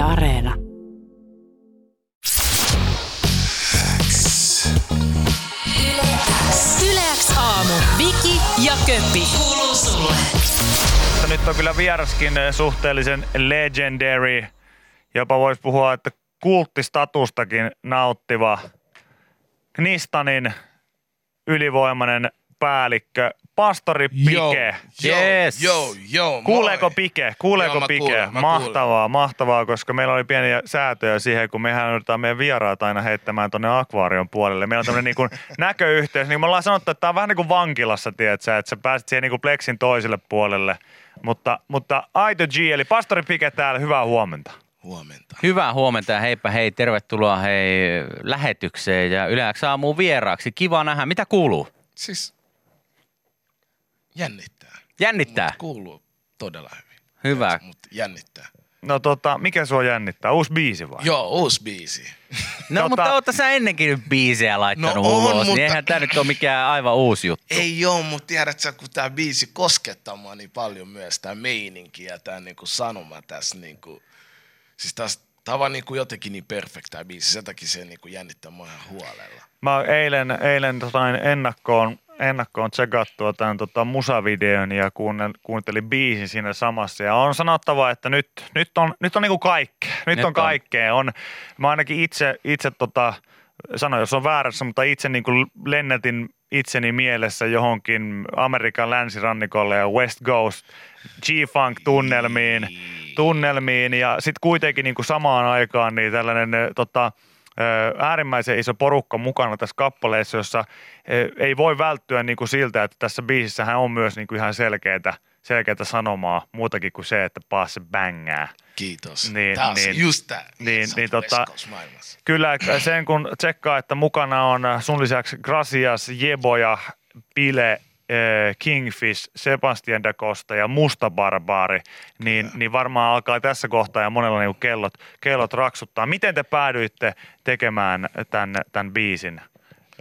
Yle Areena. Yleäks aamu. Viki ja Köppi. Kuuluu sulle. Nyt on kyllä vieraskin eh, suhteellisen legendary, jopa voisi puhua, että kulttistatustakin nauttiva Knistanin ylivoimainen päällikkö, pastori Pike. Yes. Joo, joo. Kuuleeko moi. Pike? Kuuleeko Joo, Pike? kuulen, mahtavaa, mahtavaa, koska meillä oli pieniä säätöjä siihen, kun mehän joudutaan meidän vieraat aina heittämään tuonne akvaarion puolelle. Meillä on tämmöinen niin kuin näköyhteys. Niin kuin me ollaan sanottu, että tämä on vähän niin kuin vankilassa, tiedätkö, että sä pääset siihen niin kuin pleksin toiselle puolelle. Mutta, mutta Aito G, eli pastori Pike täällä, hyvää huomenta. Huomenta. Hyvää huomenta ja heipä hei, tervetuloa hei lähetykseen ja yleensä aamuun vieraaksi. Kiva nähdä. Mitä kuuluu? Siis jännittää. Jännittää. Mut kuuluu todella hyvin. Hyvä. Mutta jännittää. No tota, mikä sua jännittää? Uusi biisi vai? Joo, uusi biisi. No Tota- mutta ootta sä ennenkin nyt biisejä laittanut No on, ulos, niin mutta- eihän tää nyt ole mikään aivan uusi juttu. Ei joo, mutta tiedätkö, kun tämä biisi koskettaa mua niin paljon myös, tämä meininki ja tämä niinku sanoma tässä. Niinku, siis taas, tämä on vaan niinku jotenkin niin perfect tämä biisi, sen takia se niinku jännittää mua ihan huolella. Mä eilen, eilen tota, ennakkoon, ennakkoon tsekattua tämän tota, musavideon ja kuunnel, kuuntelin biisin siinä samassa. Ja on sanottava, että nyt, nyt on, nyt on niinku kaikkea. Nyt, Nyt on on. kaikkea. On, mä ainakin itse, itse tota, sanon, jos on väärässä, mutta itse niinku lennätin itseni mielessä johonkin Amerikan länsirannikolle ja West Coast G-Funk-tunnelmiin tunnelmiin ja sitten kuitenkin niin kuin samaan aikaan niin tällainen tota, äärimmäisen iso porukka mukana tässä kappaleessa, jossa ei voi välttyä niin kuin siltä, että tässä biisissähän on myös niin kuin ihan selkeätä, selkeätä sanomaa, muutakin kuin se, että paas se bängää. Kiitos. Niin, se niin. just tämä. Niin, niin tota- maailmassa. Kyllä sen kun tsekkaa, että mukana on sun lisäksi Gracias, Jeboja, Pile, Kingfish, Sebastian da Costa ja Musta Barbaari, niin, niin varmaan alkaa tässä kohtaa ja monella niin kellot, kellot raksuttaa. Miten te päädyitte tekemään tämän, tämän biisin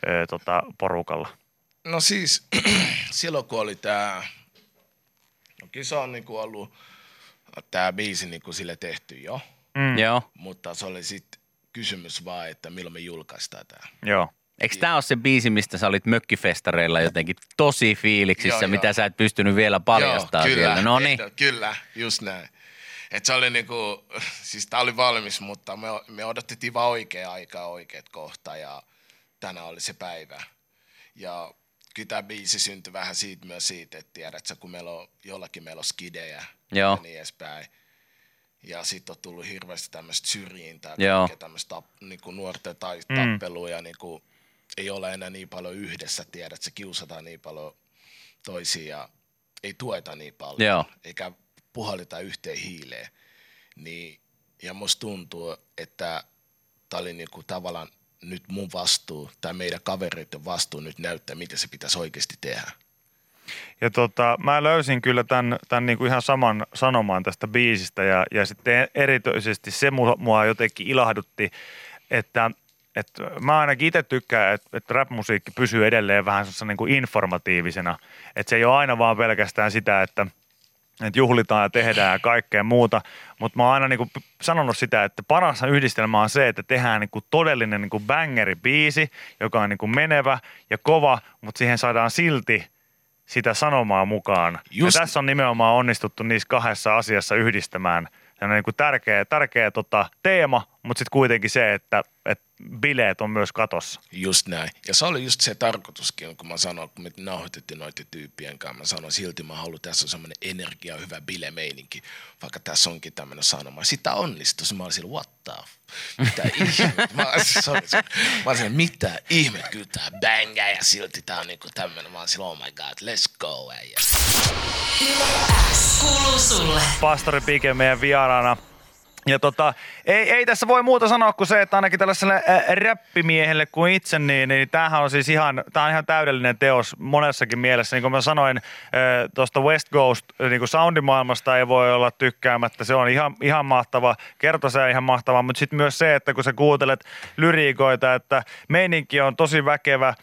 eh, tota, porukalla? No siis, silloin kun oli tämä, no kisa on niinku ollut tämä biisi niinku sille tehty jo, Mm. Joo. mutta se oli sitten kysymys vaan, että milloin me julkaistaan tämä. Joo. Eikö tää ole se biisi, mistä sä olit mökkifestareilla jotenkin tosi fiiliksissä, Joo, mitä joo. sä et pystynyt vielä paljastamaan Joo, kyllä, siellä? No niin. Kyllä, just näin. Et se oli niinku, siis tää oli valmis, mutta me, me odotettiin vaan oikea aikaa oikeat kohta ja tänään oli se päivä. Ja kyllä tämä biisi syntyi vähän siitä myös siitä, että tiedät sä, kun meillä on, jollakin meillä on skidejä Joo. ja niin edespäin. Ja sitten on tullut hirveästi tämmöistä syrjintää, tämmöistä niinku nuorten tai Mm. tappelua ja niinku, ei ole enää niin paljon yhdessä, tiedät, se kiusataan niin paljon toisia ja ei tueta niin paljon, Joo. eikä puhallita yhteen hiileen. Niin, ja musta tuntuu, että tämä oli niinku tavallaan nyt mun vastuu tai meidän kavereiden vastuu nyt näyttää, miten se pitäisi oikeasti tehdä. Ja tota, mä löysin kyllä tämän, tämän niin kuin ihan saman sanoman tästä biisistä ja, ja sitten erityisesti se mua, mua jotenkin ilahdutti, että, että mä ainakin itse tykkään, että, että rap-musiikki pysyy edelleen vähän niin kuin informatiivisena, että se ei ole aina vaan pelkästään sitä, että että juhlitaan ja tehdään ja kaikkea muuta, mutta mä oon aina niinku p- sanonut sitä, että paras yhdistelmä on se, että tehdään niinku todellinen niinku bangeri-biisi, joka on niinku menevä ja kova, mutta siihen saadaan silti sitä sanomaa mukaan. Just- Ja tässä on nimenomaan onnistuttu niissä kahdessa asiassa yhdistämään. Niin kuin tärkeä, tärkeä tota, teema, mutta sitten kuitenkin se, että, että bileet on myös katossa. Just näin. Ja se oli just se tarkoituskin, kun mä sanoin, kun me nauhoitettiin noiden tyyppien kanssa, mä sanoin silti mä haluan, tässä on semmoinen energia, hyvä bilemeininki, vaikka tässä onkin tämmöinen sanoma. Sitä onnistui. Mä olisin, what the f- mitä ihmettä? Mä, sorry, sorry. mä olisin, mitä ihme, kyllä tää bängää ja silti tää on niinku tämmöinen. Mä olisin, oh my god, let's go, äijä. Kuuluu sulle. Pastori Pike meidän vieraana. Ja tota, ei, ei tässä voi muuta sanoa kuin se, että ainakin tällaiselle räppimiehelle kuin itse, niin, niin tämähän on siis ihan, tää on ihan täydellinen teos monessakin mielessä. Niin kuin mä sanoin, tuosta West Coast niin kuin soundimaailmasta ei voi olla tykkäämättä. Se on ihan, ihan mahtava, kerta se ihan mahtava, mutta sitten myös se, että kun sä kuuntelet lyriikoita, että meininki on tosi väkevä,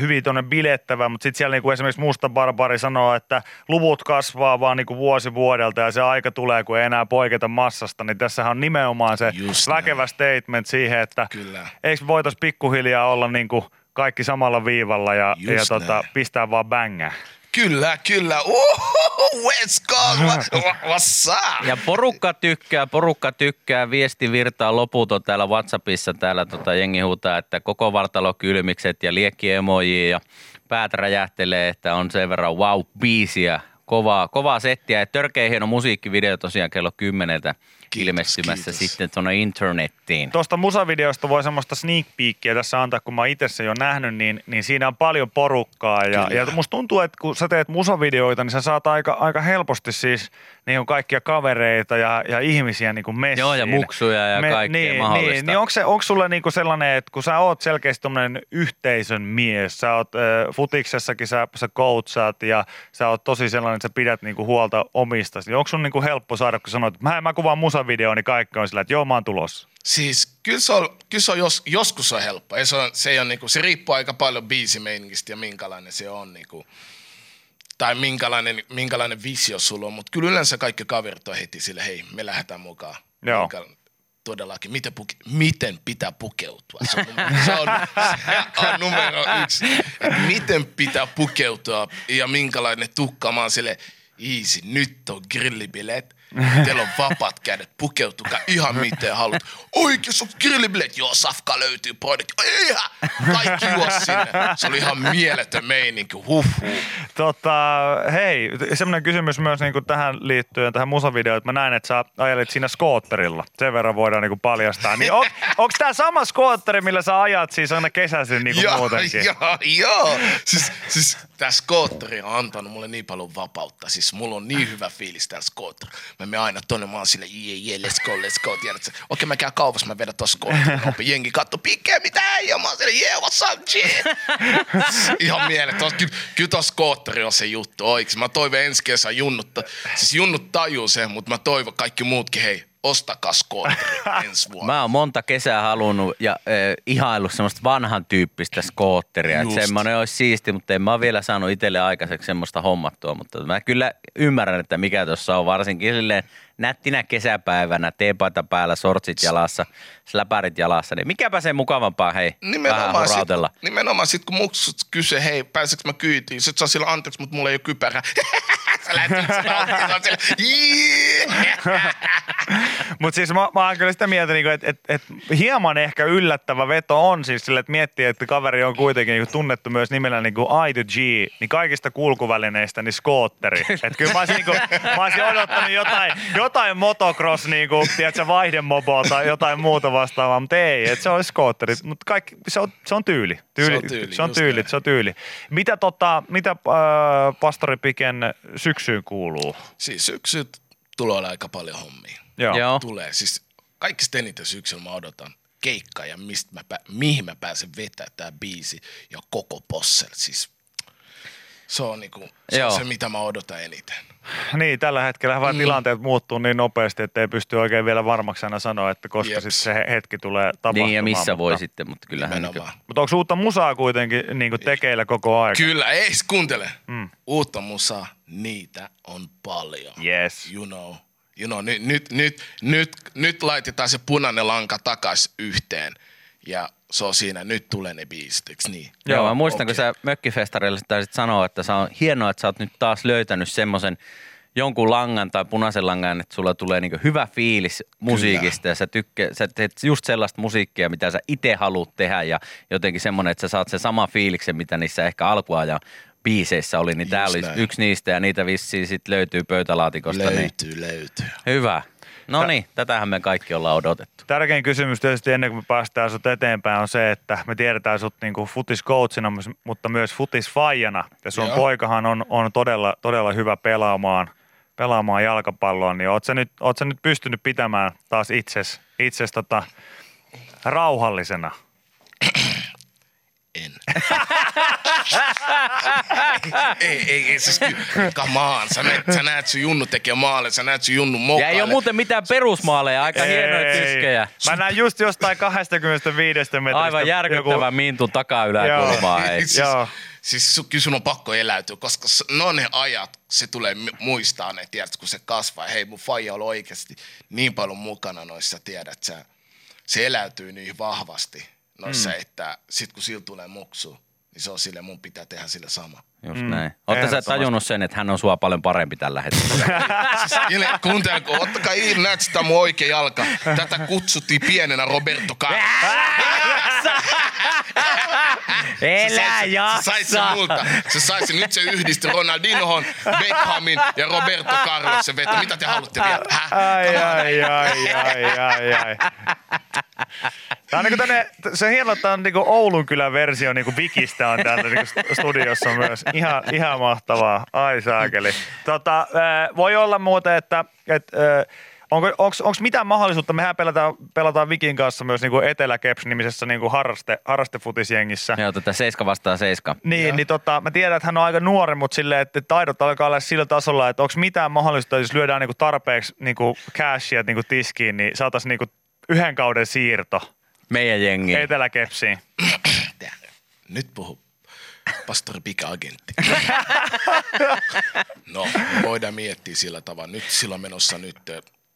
hyvin tuonne bilettävä, mutta sitten siellä niinku esimerkiksi Musta Barbari sanoo, että luvut kasvaa vaan niinku vuosi vuodelta ja se aika tulee, kun ei enää poiketa massasta, niin tässähän on nimenomaan se Just väkevä näin. statement siihen, että Kyllä. eikö voitaisiin pikkuhiljaa olla niinku kaikki samalla viivalla ja, ja tota, pistää vaan bängää. Kyllä, kyllä. Uhuhu, West Coast, what, what, what's up? Ja porukka tykkää, porukka tykkää, viesti virtaa loputon täällä Whatsappissa, täällä tota jengi huutaa, että koko vartalo kylmikset ja liekki emoji ja päät räjähtelee, että on sen verran wow-biisiä, kovaa, kovaa settiä ja törkeä hieno musiikkivideo tosiaan kello kymmeneltä Kiitos, ilmestymässä kiitos. sitten tuonne internettiin. Tuosta musavideosta voi semmoista sneak peekia tässä antaa, kun mä oon itse sen jo nähnyt, niin, niin siinä on paljon porukkaa. Ja, Kyllä. ja musta tuntuu, että kun sä teet musavideoita, niin sä saat aika, aika helposti siis niin kuin kaikkia kavereita ja, ja ihmisiä niin kuin messiin. Joo, ja muksuja ja kaikkea niin, mahdollista. Niin, niin onko, se, onko sulle niin kuin sellainen, että kun sä oot selkeästi tommonen yhteisön mies, sä oot äh, futiksessakin, sä, sä coachaat ja sä oot tosi sellainen, että sä pidät niin kuin huolta omista, niin onko sun niin kuin helppo saada, kun sanoit, että mä, mä kuvaan musavideoa, niin kaikki on sillä, että joo, mä oon tulossa. Siis kyllä se on, kyllä se on jos, joskus on helppo. Ei se, on, se, ei ole, niinku, se riippuu aika paljon biisimeiningistä ja minkälainen se on. Niinku, tai minkälainen, minkälainen visio sulla on. Mutta kyllä yleensä kaikki kaverit on heti sille, hei, me lähdetään mukaan. Joo. Minkä, todellakin, miten, puke, miten pitää pukeutua. Se on, se on, se on numero yksi. Miten pitää pukeutua ja minkälainen tukka. Mä oon sille, easy, nyt on grillibileet. Teillä on vapaat kädet, pukeutukaa ihan miten haluat. Oikeus on grillibileet, joo, safka löytyy, broidit. Ihan, kaikki juos sinne. Se oli ihan mieletön meininki, huh. Tota, hei, semmoinen kysymys myös niin tähän liittyen, tähän musavideoon, että mä näin, että sä ajelit siinä skootterilla. Sen verran voidaan niin paljastaa. Niin on, onko tämä sama skootteri, millä sä ajat siis aina kesäisin niin Joo, muutenkin? joo, joo. Siis, siis tämä skootteri on antanut mulle niin paljon vapautta. Siis mulla on niin hyvä fiilis tällä skootterilla. Mä menen aina tonne, mä oon sille, jee, jee, let's go, let's go. Tiedätkö? Okei, mä käyn kaupassa, mä vedän skootterin kauppa. Jengi katto, pikkää, mitä äijä? Mä oon sille, jee, what's up, shit? Ihan mieletön. Kyllä, kyllä tuossa skootteri on se juttu oikein. Mä toivon ensi kesä junnutta. Siis junnut tajuu sen, mutta mä toivon kaikki muutkin, hei, ostakaa skootteri ensi vuonna. Mä oon monta kesää halunnut ja äh, ihaillut semmoista vanhan tyyppistä skootteria. Että semmoinen olisi siisti, mutta en mä ole vielä saanut itselle aikaiseksi semmoista hommattua. Mutta mä kyllä ymmärrän, että mikä tuossa on varsinkin silleen nättinä kesäpäivänä, teepaita päällä, sortsit jalassa, släpärit jalassa. Niin mikäpä se mukavampaa, hei, vähän Nimenomaan, sit, hurautella. nimenomaan sit, kun muksut kysyy, hei, pääseekö mä kyytiin? Sitten saa sillä anteeksi, mutta mulla ei ole kypärää. Sä lähdet sä! Mutta siis mä, mä oon kyllä sitä mieltä, niinku, että et, et hieman ehkä yllättävä veto on siis sille, että miettii, että kaveri on kuitenkin niinku tunnettu myös nimellä niinku I to G, niin kaikista kulkuvälineistä niin skootteri. Et kyllä mä olisin, niinku, mä olisin odottanut jotain, jotain motocross, niinku, tiedätkö, vaihdemoboa tai jotain muuta vastaavaa, mutta ei, että se on skootteri. Mutta kaikki, se on, se on tyyli. tyyli Se on tyyli, se on tyyli, se on tyyli. Mitä, tota, mitä äh, pastori Piken syksyyn kuuluu? Siis syksyt tulee aika paljon hommia. Joo. Joo. Tulee. Siis kaikista eniten syksyllä mä odotan keikkaa ja mistä mä, pä- mihin mä pääsen vetää tää biisi ja koko possel. Siis se on, niinku, se, Joo. on se, mitä mä odotan eniten. Niin, tällä hetkellä vaan Mm. tilanteet muuttuu niin nopeasti, että ei pysty oikein vielä varmaksi aina sanoa, että koska Jeps. sitten se he- hetki tulee tapahtumaan. Niin ja missä mutta, voi sitten, mutta kyllähän niin Nimenomaan. Mutta onko uutta musaa kuitenkin niin kuin tekeillä koko ajan? Kyllä, ei kuuntele. Mm. Uutta musaa, niitä on paljon. Yes. You know. You know, nyt, nyt, nyt, nyt, nyt laitetaan se punainen lanka takas yhteen. Ja se on siinä, nyt tulee ne biisit, eiks niin? Joo, Joo, mä muistan, okei. kun sä mökkifestarilla taisit sanoa, että sä on hienoa, että sä oot nyt taas löytänyt semmoisen jonkun langan tai punaisen langan, että sulla tulee niinku hyvä fiilis musiikista ja sä, tykkää, sä teet just sellaista musiikkia, mitä sä itse haluat tehdä ja jotenkin semmoinen, että sä saat se sama fiiliksen, mitä niissä ehkä alkuajan biiseissä oli, niin Just oli näin. yksi niistä ja niitä vissiin sit löytyy pöytälaatikosta. Niin. Löytyy, löytyy. Hyvä. No niin, tätähän me kaikki ollaan odotettu. Tärkein kysymys tietysti ennen kuin me päästään sut eteenpäin on se, että me tiedetään sut niinku futiscoachina, mutta myös futisfaijana. Ja sun Joo. poikahan on, on todella, todella hyvä pelaamaan, pelaamaan jalkapalloa, niin oot sä nyt, oot sä nyt pystynyt pitämään taas itses, itses tota, rauhallisena? En. ei, ei, ei, siis come on. Sä näet, sä näet sun Junnu tekee maalle, sä näet sun Junnu Ja mokaille. ei ole muuten mitään perusmaaleja, aika hienoja Ei. tiskejä. Mä näen just jostain 25 metristä. Aivan järkyttävä Mintun takayläkulmaa. hei. siis, Joo. siis su- kyllä sun on pakko eläytyä, koska no ne ajat, se tulee muistaa ne, tiedät, kun se kasvaa. Hei, mun faija oli oikeasti niin paljon mukana noissa, tiedät sä. Se eläytyy niin vahvasti noissa, mm. että sit kun sillä tulee muksu, niin se on sille, mun pitää tehdä sille sama. Just näin. Ootte sä tajunnut sen, että hän on sua paljon parempi tällä hetkellä? Siis, kuunteleko, ottakaa irti, näet sitä mun oikea jalka. Tätä kutsuttiin pienenä Roberto Carlos. Elä Se sai se multa. Se sai se, nyt se yhdisti Ronaldinhoon, Beckhamin ja Roberto Carlos se veto. Mitä te haluatte vielä? Häh? Ai, ai, ai, ai, ai, ai. Tämä on niinku tänne, se on hienoa, että on niinku Oulun kylän versio niinku Vikistä on täällä niinku studiossa myös. Ihan, ihan mahtavaa. Ai saakeli. Tota, äh, voi olla muuten, että et, äh, onko, onks, onks mitään mahdollisuutta, mehän pelataan, pelataan Vikin kanssa myös niinku Etelä-Keps-nimisessä niinku harraste, harrastefutisjengissä. Joo, tätä seiska vastaan seiska. Niin, niin tota, mä tiedän, että hän on aika nuori, mutta silleen, että taidot alkaa olla sillä tasolla, että onko mitään mahdollista, jos lyödään niinku tarpeeksi niinku cashia niinku tiskiin, niin saataisiin niinku yhden kauden siirto Meidän jengi. Etelä-Kepsiin. Tää. Nyt puhu pastori Pika-agentti. No, me voidaan miettiä sillä tavalla. Nyt sillä on menossa nyt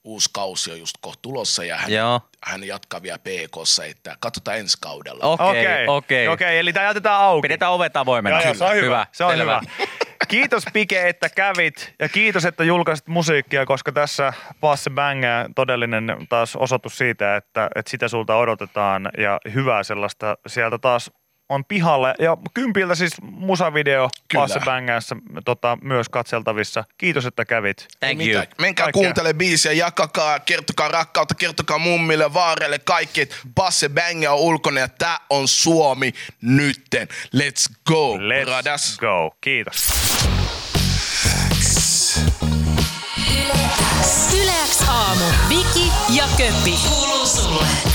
uusi kausi on just kohta tulossa ja hän, Joo. hän jatkaa vielä PKssa, että katsotaan ensi kaudella. Okei, okei. Okei, eli tämä jätetään auki. Pidetään ovet avoimena. Joo, se on hyvä. hyvä. Se on selvä. hyvä. Kiitos Pike, että kävit ja kiitos, että julkaisit musiikkia, koska tässä Passe Bangää todellinen taas osoitus siitä, että, että sitä sulta odotetaan ja hyvää sellaista sieltä taas on pihalle. Ja kympiltä siis musavideo Bangäässä tota, myös katseltavissa. Kiitos, että kävit. Thank Mitä? you. Menkää Kaikkea. kuuntele biisiä, jakakaa, kertokaa rakkautta, kertokaa mummille, vaareille, kaikki. että Basse Bang on ulkona ja tää on Suomi nytten. Let's go, Let's bradas. go. Kiitos. Yleäks aamu. Viki ja Köppi. Kuuluu sulle.